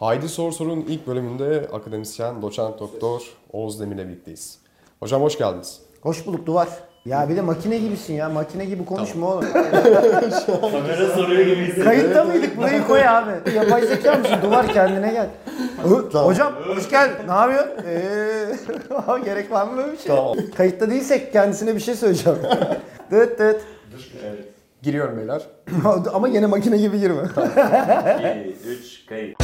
Haydi Sor Sor'un ilk bölümünde akademisyen, doçent doktor Oğuz Demir'le birlikteyiz. Hocam hoş geldiniz. Hoş bulduk Duvar. Ya bir de makine gibisin ya. Makine gibi konuşma oğlum. Kamera soruyor gibi hissediyorum. Kayıtta mıydık? Burayı koy abi. Yapay zeka mısın? Duvar kendine gel. Hocam hoş geldin. Ne yapıyorsun? Ee, gerek var mı böyle bir şey? Tamam. Kayıtta değilsek kendisine bir şey söyleyeceğim. dıt dıt. Giriyorum beyler. Ama yine makine gibi girme. 2, 3, kayıt.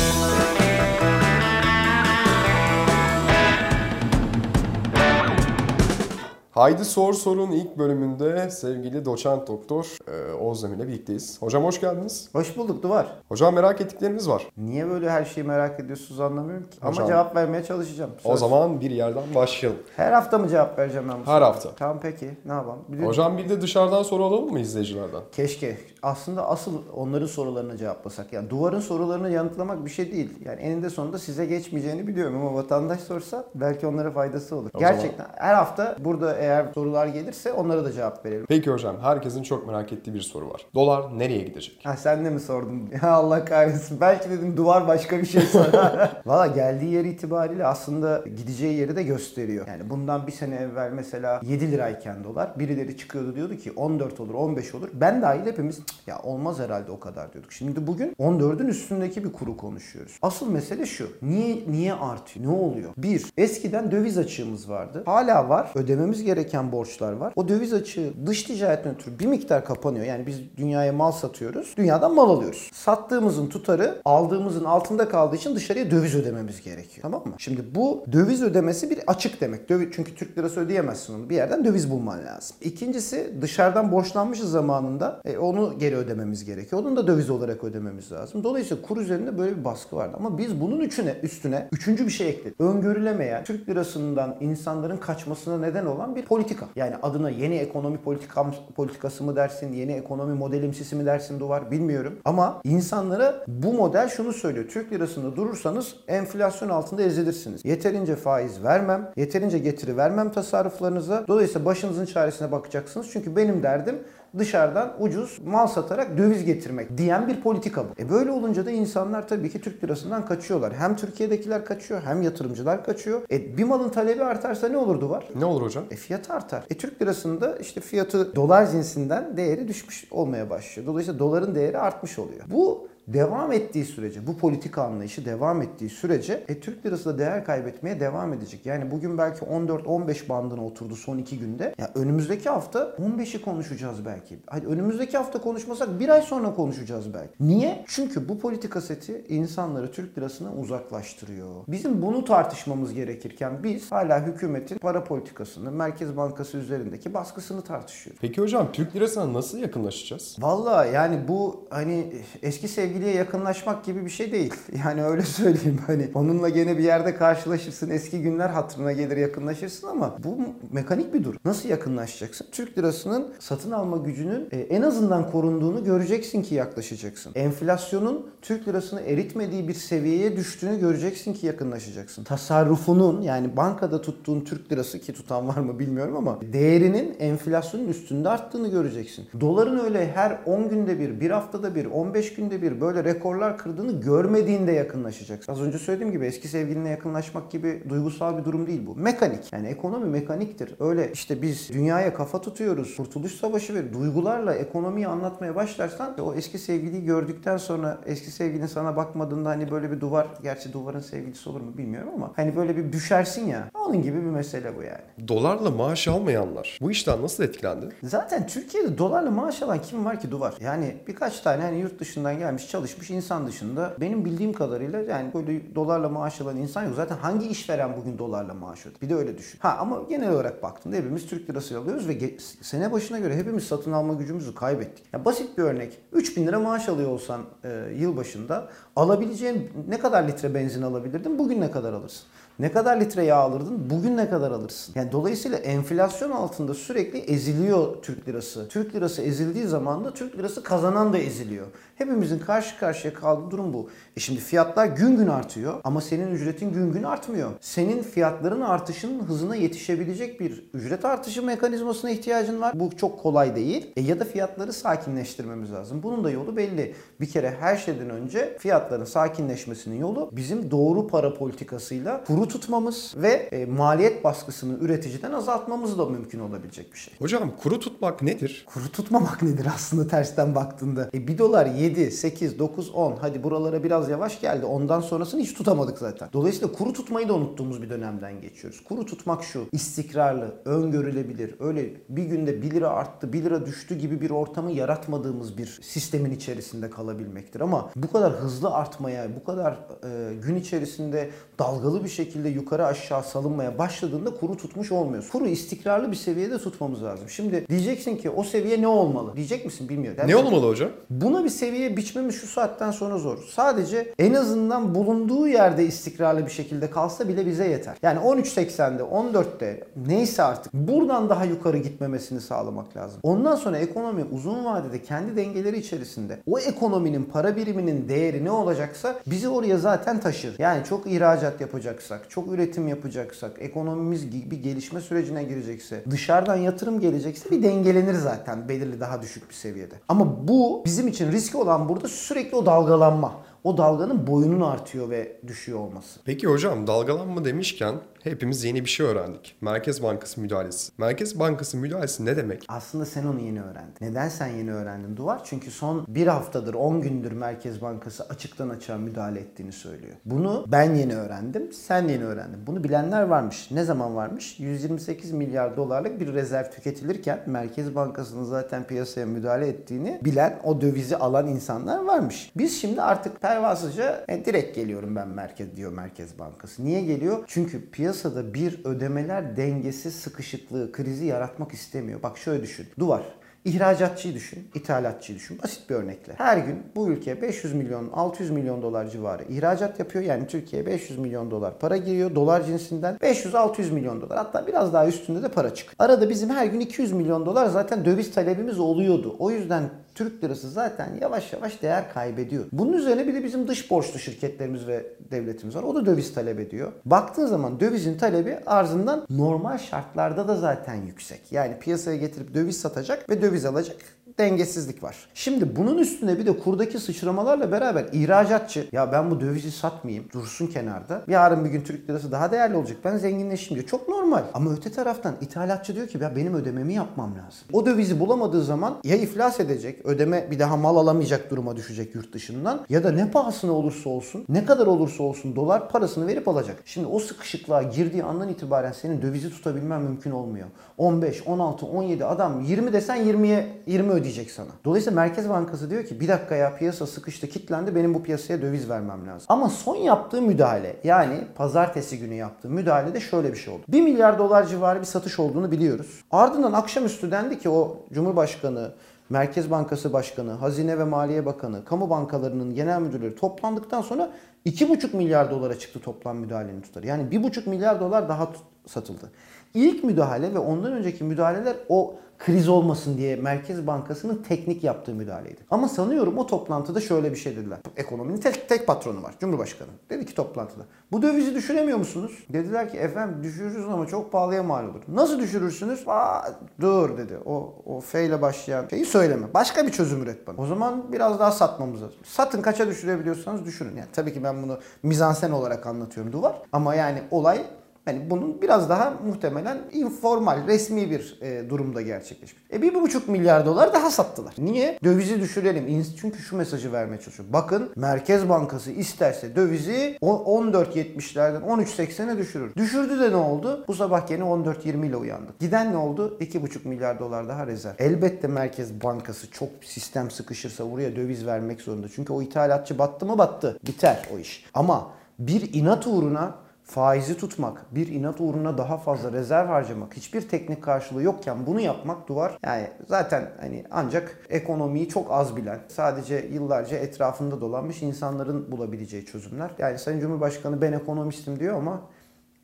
Haydi Sor Sor'un ilk bölümünde sevgili doçent doktor e, Oğuz Demir'le birlikteyiz. Hocam hoş geldiniz. Hoş bulduk Duvar. Hocam merak ettiklerimiz var. Niye böyle her şeyi merak ediyorsunuz anlamıyorum ki. Ama Hocam- cevap vermeye çalışacağım. O Söz. zaman bir yerden başlayalım. Her hafta mı cevap vereceğim ben bu Her soruya? hafta. Tamam peki. Ne yapalım? Bir de- Hocam bir de dışarıdan soru alalım mı izleyicilerden? Keşke. Aslında asıl onların sorularını cevaplasak. Yani duvarın sorularını yanıtlamak bir şey değil. Yani eninde sonunda size geçmeyeceğini biliyorum ama vatandaş sorsa belki onlara faydası olur. O Gerçekten her hafta burada eğer sorular gelirse onlara da cevap verelim. Peki hocam herkesin çok merak ettiği bir soru var. Dolar nereye gidecek? Ha sen de mi sordun? Ya Allah kahretsin. Belki dedim duvar başka bir şey sorar. Valla geldiği yer itibariyle aslında gideceği yeri de gösteriyor. Yani bundan bir sene evvel mesela 7 lirayken dolar birileri çıkıyordu diyordu ki 14 olur 15 olur. Ben dahil hepimiz "Cık, ya olmaz herhalde o kadar diyorduk. Şimdi bugün 14'ün üstündeki bir kuru konuşuyoruz. Asıl mesele şu. Niye niye artıyor? Ne oluyor? Bir, eskiden döviz açığımız vardı. Hala var. Ödememiz gereken borçlar var. O döviz açığı dış ticaretten ötürü bir miktar kapanıyor. Yani biz dünyaya mal satıyoruz. Dünyadan mal alıyoruz. Sattığımızın tutarı aldığımızın altında kaldığı için dışarıya döviz ödememiz gerekiyor. Tamam mı? Şimdi bu döviz ödemesi bir açık demek. Döviz, çünkü Türk lirası ödeyemezsin onu. Bir yerden döviz bulman lazım. İkincisi dışarıdan borçlanmışız zamanında. E, onu geri ödememiz gerekiyor. Onun da döviz olarak ödememiz lazım. Dolayısıyla kur üzerinde böyle bir baskı vardı. Ama biz bunun üçüne, üstüne üçüncü bir şey ekledik. Öngörülemeyen Türk lirasından insanların kaçmasına neden olan bir politika. Yani adına yeni ekonomi politikam, politikası mı dersin, yeni ekonomi modelimsisi mi dersin duvar bilmiyorum. Ama insanlara bu model şunu söylüyor. Türk lirasında durursanız enflasyon altında ezilirsiniz. Yeterince faiz vermem, yeterince getiri vermem tasarruflarınıza. Dolayısıyla başınızın çaresine bakacaksınız. Çünkü benim derdim dışarıdan ucuz mal satarak döviz getirmek diyen bir politika bu. E böyle olunca da insanlar tabii ki Türk lirasından kaçıyorlar. Hem Türkiye'dekiler kaçıyor hem yatırımcılar kaçıyor. E bir malın talebi artarsa ne olur duvar? Ne olur hocam? E fiyatı artar. E Türk lirasında işte fiyatı dolar cinsinden değeri düşmüş olmaya başlıyor. Dolayısıyla doların değeri artmış oluyor. Bu devam ettiği sürece, bu politika anlayışı devam ettiği sürece e, Türk lirası da değer kaybetmeye devam edecek. Yani bugün belki 14-15 bandına oturdu son iki günde. Ya önümüzdeki hafta 15'i konuşacağız belki. Hadi önümüzdeki hafta konuşmasak bir ay sonra konuşacağız belki. Niye? Çünkü bu politika seti insanları Türk lirasına uzaklaştırıyor. Bizim bunu tartışmamız gerekirken biz hala hükümetin para politikasını, Merkez Bankası üzerindeki baskısını tartışıyoruz. Peki hocam Türk lirasına nasıl yakınlaşacağız? Valla yani bu hani eski sevgiliye yakınlaşmak gibi bir şey değil. Yani öyle söyleyeyim hani onunla gene bir yerde karşılaşırsın eski günler hatırına gelir yakınlaşırsın ama bu mekanik bir durum. Nasıl yakınlaşacaksın? Türk lirasının satın alma gücünün e, en azından korunduğunu göreceksin ki yaklaşacaksın. Enflasyonun Türk lirasını eritmediği bir seviyeye düştüğünü göreceksin ki yakınlaşacaksın. Tasarrufunun yani bankada tuttuğun Türk lirası ki tutan var mı bilmiyorum ama değerinin enflasyonun üstünde arttığını göreceksin. Doların öyle her 10 günde bir, bir haftada bir, 15 günde bir böyle rekorlar kırdığını görmediğinde yakınlaşacaksın. Az önce söylediğim gibi eski sevgiline yakınlaşmak gibi duygusal bir durum değil bu. Mekanik. Yani ekonomi mekaniktir. Öyle işte biz dünyaya kafa tutuyoruz. Kurtuluş Savaşı ve duygularla ekonomiyi anlatmaya başlarsan o eski sevgiliyi gördükten sonra eski sevgilin sana bakmadığında hani böyle bir duvar, gerçi duvarın sevgilisi olur mu bilmiyorum ama hani böyle bir düşersin ya. Onun gibi bir mesele bu yani. Dolarla maaş almayanlar bu işten nasıl etkilendi? Zaten Türkiye'de dolarla maaş alan kim var ki duvar? Yani birkaç tane hani yurt dışından gelmiş çalışmış insan dışında benim bildiğim kadarıyla yani böyle dolarla maaş alan insan yok. Zaten hangi işveren bugün dolarla maaş ödüyor? Bir de öyle düşün. Ha ama genel olarak baktığında hepimiz Türk lirası alıyoruz ve sene başına göre hepimiz satın alma gücümüzü kaybettik. Ya basit bir örnek. 3000 lira maaş alıyor olsan e, yıl başında alabileceğin ne kadar litre benzin alabilirdin? Bugün ne kadar alırsın? Ne kadar litre yağ alırdın? Bugün ne kadar alırsın? Yani dolayısıyla enflasyon altında sürekli eziliyor Türk lirası. Türk lirası ezildiği zaman da Türk lirası kazanan da eziliyor. Hepimizin karşı karşı karşıya kaldığı durum bu. E şimdi fiyatlar gün gün artıyor ama senin ücretin gün gün artmıyor. Senin fiyatların artışının hızına yetişebilecek bir ücret artışı mekanizmasına ihtiyacın var. Bu çok kolay değil. E ya da fiyatları sakinleştirmemiz lazım. Bunun da yolu belli. Bir kere her şeyden önce fiyatların sakinleşmesinin yolu bizim doğru para politikasıyla kuru tutmamız ve e, maliyet baskısını üreticiden azaltmamız da mümkün olabilecek bir şey. Hocam kuru tutmak nedir? Kuru tutmamak nedir aslında tersten baktığında? E 1 dolar 7, 8, 9, 10. Hadi buralara biraz yavaş geldi. Ondan sonrasını hiç tutamadık zaten. Dolayısıyla kuru tutmayı da unuttuğumuz bir dönemden geçiyoruz. Kuru tutmak şu. istikrarlı, öngörülebilir. Öyle bir günde 1 lira arttı, 1 lira düştü gibi bir ortamı yaratmadığımız bir sistemin içerisinde kalabilmektir. Ama bu kadar hızlı artmaya, bu kadar e, gün içerisinde dalgalı bir şekilde yukarı aşağı salınmaya başladığında kuru tutmuş olmuyoruz. Kuru istikrarlı bir seviyede tutmamız lazım. Şimdi diyeceksin ki o seviye ne olmalı? Diyecek misin bilmiyorum. Ne olmalı hocam? Buna bir seviye biçmemiz şu saatten sonra zor. Sadece en azından bulunduğu yerde istikrarlı bir şekilde kalsa bile bize yeter. Yani 13.80'de, 14'te neyse artık buradan daha yukarı gitmemesini sağlamak lazım. Ondan sonra ekonomi uzun vadede kendi dengeleri içerisinde o ekonominin para biriminin değeri ne olacaksa bizi oraya zaten taşır. Yani çok ihracat yapacaksak, çok üretim yapacaksak, ekonomimiz bir gelişme sürecine girecekse, dışarıdan yatırım gelecekse bir dengelenir zaten belirli daha düşük bir seviyede. Ama bu bizim için riski olan burada sürekli o dalgalanma. O dalganın boyunun artıyor ve düşüyor olması. Peki hocam dalgalanma demişken hepimiz yeni bir şey öğrendik. Merkez Bankası müdahalesi. Merkez Bankası müdahalesi ne demek? Aslında sen onu yeni öğrendin. Neden sen yeni öğrendin Duvar? Çünkü son bir haftadır 10 gündür Merkez Bankası açıktan açığa müdahale ettiğini söylüyor. Bunu ben yeni öğrendim, sen yeni öğrendin. Bunu bilenler varmış. Ne zaman varmış? 128 milyar dolarlık bir rezerv tüketilirken Merkez Bankası'nın zaten piyasaya müdahale ettiğini bilen, o dövizi alan insanlar varmış. Biz şimdi artık pervasızca e, direkt geliyorum ben merkez diyor Merkez Bankası. Niye geliyor? Çünkü piyasada bir ödemeler dengesi, sıkışıklığı, krizi yaratmak istemiyor. Bak şöyle düşün. Duvar. İhracatçıyı düşün, ithalatçıyı düşün. Basit bir örnekle. Her gün bu ülke 500 milyon, 600 milyon dolar civarı ihracat yapıyor. Yani Türkiye 500 milyon dolar para giriyor. Dolar cinsinden 500-600 milyon dolar. Hatta biraz daha üstünde de para çık. Arada bizim her gün 200 milyon dolar zaten döviz talebimiz oluyordu. O yüzden Türk lirası zaten yavaş yavaş değer kaybediyor. Bunun üzerine bir de bizim dış borçlu şirketlerimiz ve devletimiz var. O da döviz talep ediyor. Baktığın zaman dövizin talebi arzından normal şartlarda da zaten yüksek. Yani piyasaya getirip döviz satacak ve döviz alacak dengesizlik var. Şimdi bunun üstüne bir de kurdaki sıçramalarla beraber ihracatçı ya ben bu dövizi satmayayım dursun kenarda. Yarın bir gün Türk lirası daha değerli olacak. Ben zenginleşeyim diyor. Çok normal. Ama öte taraftan ithalatçı diyor ki ya benim ödememi yapmam lazım. O dövizi bulamadığı zaman ya iflas edecek, ödeme bir daha mal alamayacak duruma düşecek yurt dışından ya da ne pahasına olursa olsun, ne kadar olursa olsun dolar parasını verip alacak. Şimdi o sıkışıklığa girdiği andan itibaren senin dövizi tutabilmen mümkün olmuyor. 15, 16, 17 adam 20 desen 20'ye 20 ödeyecek sana. Dolayısıyla Merkez Bankası diyor ki bir dakika ya piyasa sıkıştı kilitlendi benim bu piyasaya döviz vermem lazım. Ama son yaptığı müdahale yani pazartesi günü yaptığı müdahalede şöyle bir şey oldu. 1 milyar dolar civarı bir satış olduğunu biliyoruz. Ardından akşamüstü dendi ki o Cumhurbaşkanı Merkez Bankası Başkanı, Hazine ve Maliye Bakanı, kamu bankalarının genel müdürleri toplandıktan sonra 2,5 milyar dolara çıktı toplam müdahalenin tutarı. Yani 1,5 milyar dolar daha satıldı. İlk müdahale ve ondan önceki müdahaleler o kriz olmasın diye Merkez Bankası'nın teknik yaptığı müdahaleydi. Ama sanıyorum o toplantıda şöyle bir şey dediler. Ekonominin tek, tek patronu var. Cumhurbaşkanı. Dedi ki toplantıda. Bu dövizi düşüremiyor musunuz? Dediler ki efendim düşürürüz ama çok pahalıya mal olur. Nasıl düşürürsünüz? Aa, dur dedi. O, o F ile başlayan şeyi söyleme. Başka bir çözüm üret bana. O zaman biraz daha satmamız lazım. Satın kaça düşürebiliyorsanız düşürün. Yani tabii ki ben bunu mizansen olarak anlatıyorum duvar. Ama yani olay Hani bunun biraz daha muhtemelen informal, resmi bir e, durumda gerçekleşmiş. E bir buçuk milyar dolar daha sattılar. Niye? Dövizi düşürelim. Çünkü şu mesajı vermeye çalışıyor. Bakın Merkez Bankası isterse dövizi 14.70'lerden 13.80'e düşürür. Düşürdü de ne oldu? Bu sabah yine 14.20 ile uyandık. Giden ne oldu? 2,5 milyar dolar daha rezerv. Elbette Merkez Bankası çok sistem sıkışırsa buraya döviz vermek zorunda. Çünkü o ithalatçı battı mı battı. Biter o iş. Ama bir inat uğruna faizi tutmak, bir inat uğruna daha fazla rezerv harcamak, hiçbir teknik karşılığı yokken bunu yapmak duvar. Yani zaten hani ancak ekonomiyi çok az bilen, sadece yıllarca etrafında dolanmış insanların bulabileceği çözümler. Yani Sayın Cumhurbaşkanı ben ekonomistim diyor ama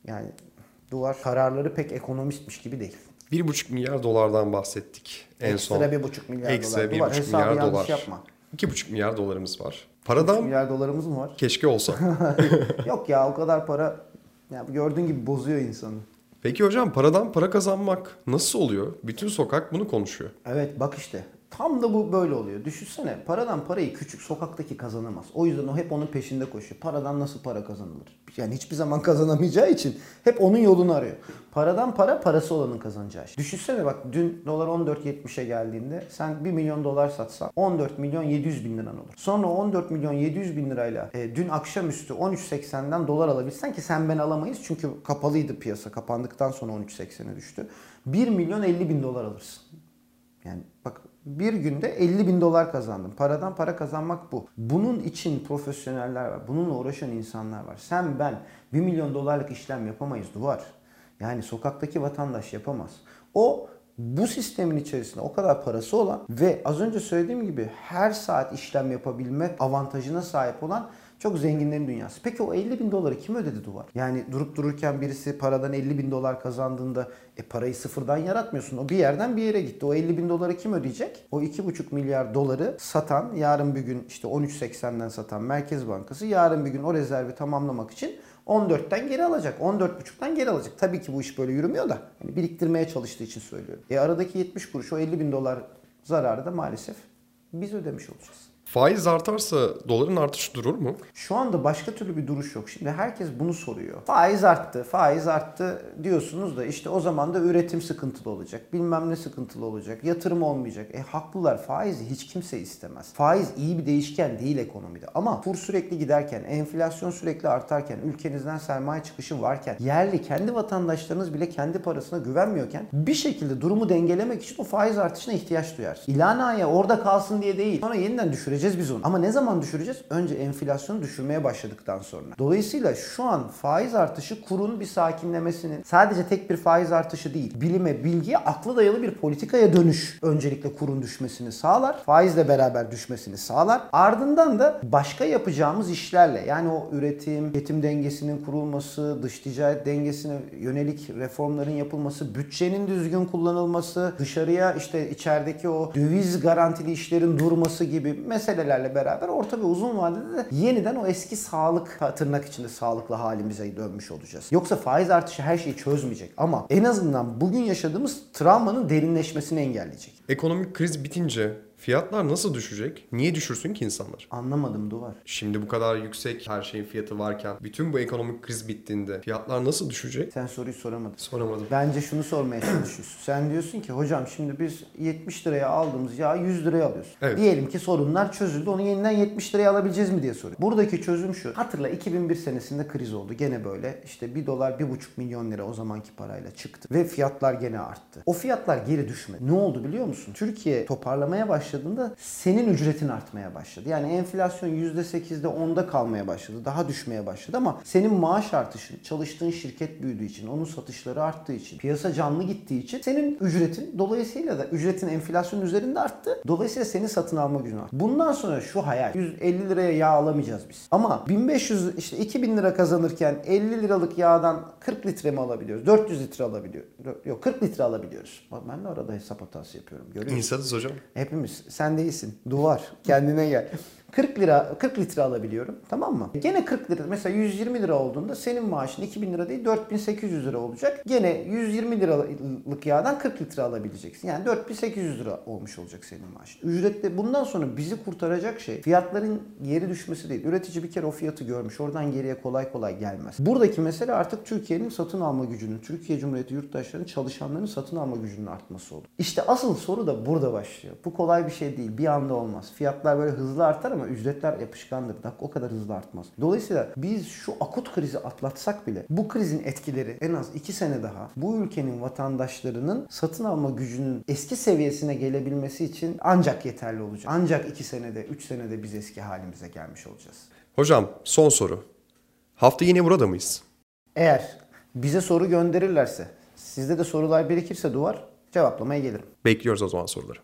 yani duvar kararları pek ekonomistmiş gibi değil. 1,5 milyar dolardan bahsettik en Ekstra son. bir buçuk milyar Ekstra dolar. buçuk hesabı milyar yanlış dolar. yapma. 2,5 milyar dolarımız var. 3 Paradan milyar dolarımız mı var? keşke olsa. Yok ya o kadar para ya gördüğün gibi bozuyor insanı. Peki hocam paradan para kazanmak nasıl oluyor? Bütün sokak bunu konuşuyor. Evet bak işte tam da bu böyle oluyor. Düşünsene paradan parayı küçük sokaktaki kazanamaz. O yüzden o hep onun peşinde koşuyor. Paradan nasıl para kazanılır? Yani hiçbir zaman kazanamayacağı için hep onun yolunu arıyor. Paradan para parası olanın kazanacağı şey. Düşünsene bak dün dolar 14.70'e geldiğinde sen 1 milyon dolar satsan 14 milyon 700 bin liran olur. Sonra 14 milyon 700 bin lirayla e, dün akşamüstü 13.80'den dolar alabilsen ki sen ben alamayız çünkü kapalıydı piyasa. Kapandıktan sonra 13.80'e düştü. 1 milyon 50 bin dolar alırsın. Yani bak bir günde 50 bin dolar kazandım. Paradan para kazanmak bu. Bunun için profesyoneller var. Bununla uğraşan insanlar var. Sen ben 1 milyon dolarlık işlem yapamayız duvar. Yani sokaktaki vatandaş yapamaz. O bu sistemin içerisinde o kadar parası olan ve az önce söylediğim gibi her saat işlem yapabilme avantajına sahip olan çok zenginlerin dünyası. Peki o 50 bin doları kim ödedi duvar? Yani durup dururken birisi paradan 50 bin dolar kazandığında e parayı sıfırdan yaratmıyorsun. O bir yerden bir yere gitti. O 50 bin doları kim ödeyecek? O 2,5 milyar doları satan yarın bir gün işte 13.80'den satan Merkez Bankası yarın bir gün o rezervi tamamlamak için 14'ten geri alacak. 14,5'tan geri alacak. Tabii ki bu iş böyle yürümüyor da. Hani biriktirmeye çalıştığı için söylüyorum. E aradaki 70 kuruş o 50 bin dolar zararı da maalesef biz ödemiş olacağız. Faiz artarsa doların artışı durur mu? Şu anda başka türlü bir duruş yok. Şimdi herkes bunu soruyor. Faiz arttı, faiz arttı diyorsunuz da işte o zaman da üretim sıkıntılı olacak. Bilmem ne sıkıntılı olacak. Yatırım olmayacak. E haklılar. Faizi hiç kimse istemez. Faiz iyi bir değişken değil ekonomide. Ama kur sürekli giderken, enflasyon sürekli artarken, ülkenizden sermaye çıkışı varken, yerli kendi vatandaşlarınız bile kendi parasına güvenmiyorken bir şekilde durumu dengelemek için o faiz artışına ihtiyaç duyar. İlanaya orada kalsın diye değil. Sonra yeniden düşüreceğiz biz onu. Ama ne zaman düşüreceğiz? Önce enflasyonu düşürmeye başladıktan sonra. Dolayısıyla şu an faiz artışı kurun bir sakinlemesinin sadece tek bir faiz artışı değil. Bilime, bilgiye, akla dayalı bir politikaya dönüş öncelikle kurun düşmesini sağlar. Faizle beraber düşmesini sağlar. Ardından da başka yapacağımız işlerle yani o üretim, tüketim dengesinin kurulması, dış ticaret dengesine yönelik reformların yapılması, bütçenin düzgün kullanılması, dışarıya işte içerideki o döviz garantili işlerin durması gibi meselelerle beraber orta ve uzun vadede de yeniden o eski sağlık tırnak içinde sağlıklı halimize dönmüş olacağız. Yoksa faiz artışı her şeyi çözmeyecek ama en azından bugün yaşadığımız travmanın derinleşmesini engelleyecek. Ekonomik kriz bitince fiyatlar nasıl düşecek? Niye düşürsün ki insanlar? Anlamadım duvar. Şimdi bu kadar yüksek her şeyin fiyatı varken bütün bu ekonomik kriz bittiğinde fiyatlar nasıl düşecek? Sen soruyu soramadın. Soramadım. Bence şunu sormaya çalışıyorsun. Sen diyorsun ki hocam şimdi biz 70 liraya aldığımız yağı 100 liraya alıyoruz. Evet. Diyelim ki sorunlar çözüldü. Onu yeniden 70 liraya alabileceğiz mi diye soruyor. Buradaki çözüm şu. Hatırla 2001 senesinde kriz oldu. Gene böyle işte 1 dolar 1,5 milyon lira o zamanki parayla çıktı. Ve fiyatlar gene arttı. O fiyatlar geri düşmedi. Ne oldu biliyor musun? Türkiye toparlamaya başladığında senin ücretin artmaya başladı. Yani enflasyon %8'de 10'da kalmaya başladı. Daha düşmeye başladı ama senin maaş artışın, çalıştığın şirket büyüdüğü için, onun satışları arttığı için, piyasa canlı gittiği için senin ücretin dolayısıyla da ücretin enflasyon üzerinde arttı. Dolayısıyla senin satın alma gücün arttı. Bundan sonra şu hayal. 150 liraya yağ alamayacağız biz. Ama 1500 işte 2000 lira kazanırken 50 liralık yağdan 40 litre mi alabiliyoruz? 400 litre alabiliyor. Yok 40 litre alabiliyoruz. Ben de arada hesap hatası yapıyorum. Görüyor musun? İnsanız hocam. Hepimiz. Sen değilsin. Duvar. Kendine gel. 40 lira 40 litre alabiliyorum. Tamam mı? Gene 40 lira mesela 120 lira olduğunda senin maaşın 2000 lira değil 4800 lira olacak. Gene 120 liralık yağdan 40 litre alabileceksin. Yani 4800 lira olmuş olacak senin maaşın. Ücretle bundan sonra bizi kurtaracak şey fiyatların geri düşmesi değil. Üretici bir kere o fiyatı görmüş. Oradan geriye kolay kolay gelmez. Buradaki mesele artık Türkiye'nin satın alma gücünün, Türkiye Cumhuriyeti yurttaşlarının, çalışanların satın alma gücünün artması oldu. İşte asıl soru da burada başlıyor. Bu kolay bir şey değil. Bir anda olmaz. Fiyatlar böyle hızlı artar ama ücretler yapışkandır. Bak o kadar hızlı artmaz. Dolayısıyla biz şu akut krizi atlatsak bile bu krizin etkileri en az 2 sene daha bu ülkenin vatandaşlarının satın alma gücünün eski seviyesine gelebilmesi için ancak yeterli olacak. Ancak 2 senede, 3 senede biz eski halimize gelmiş olacağız. Hocam son soru. Hafta yine burada mıyız? Eğer bize soru gönderirlerse, sizde de sorular birikirse duvar cevaplamaya gelirim. Bekliyoruz o zaman soruları.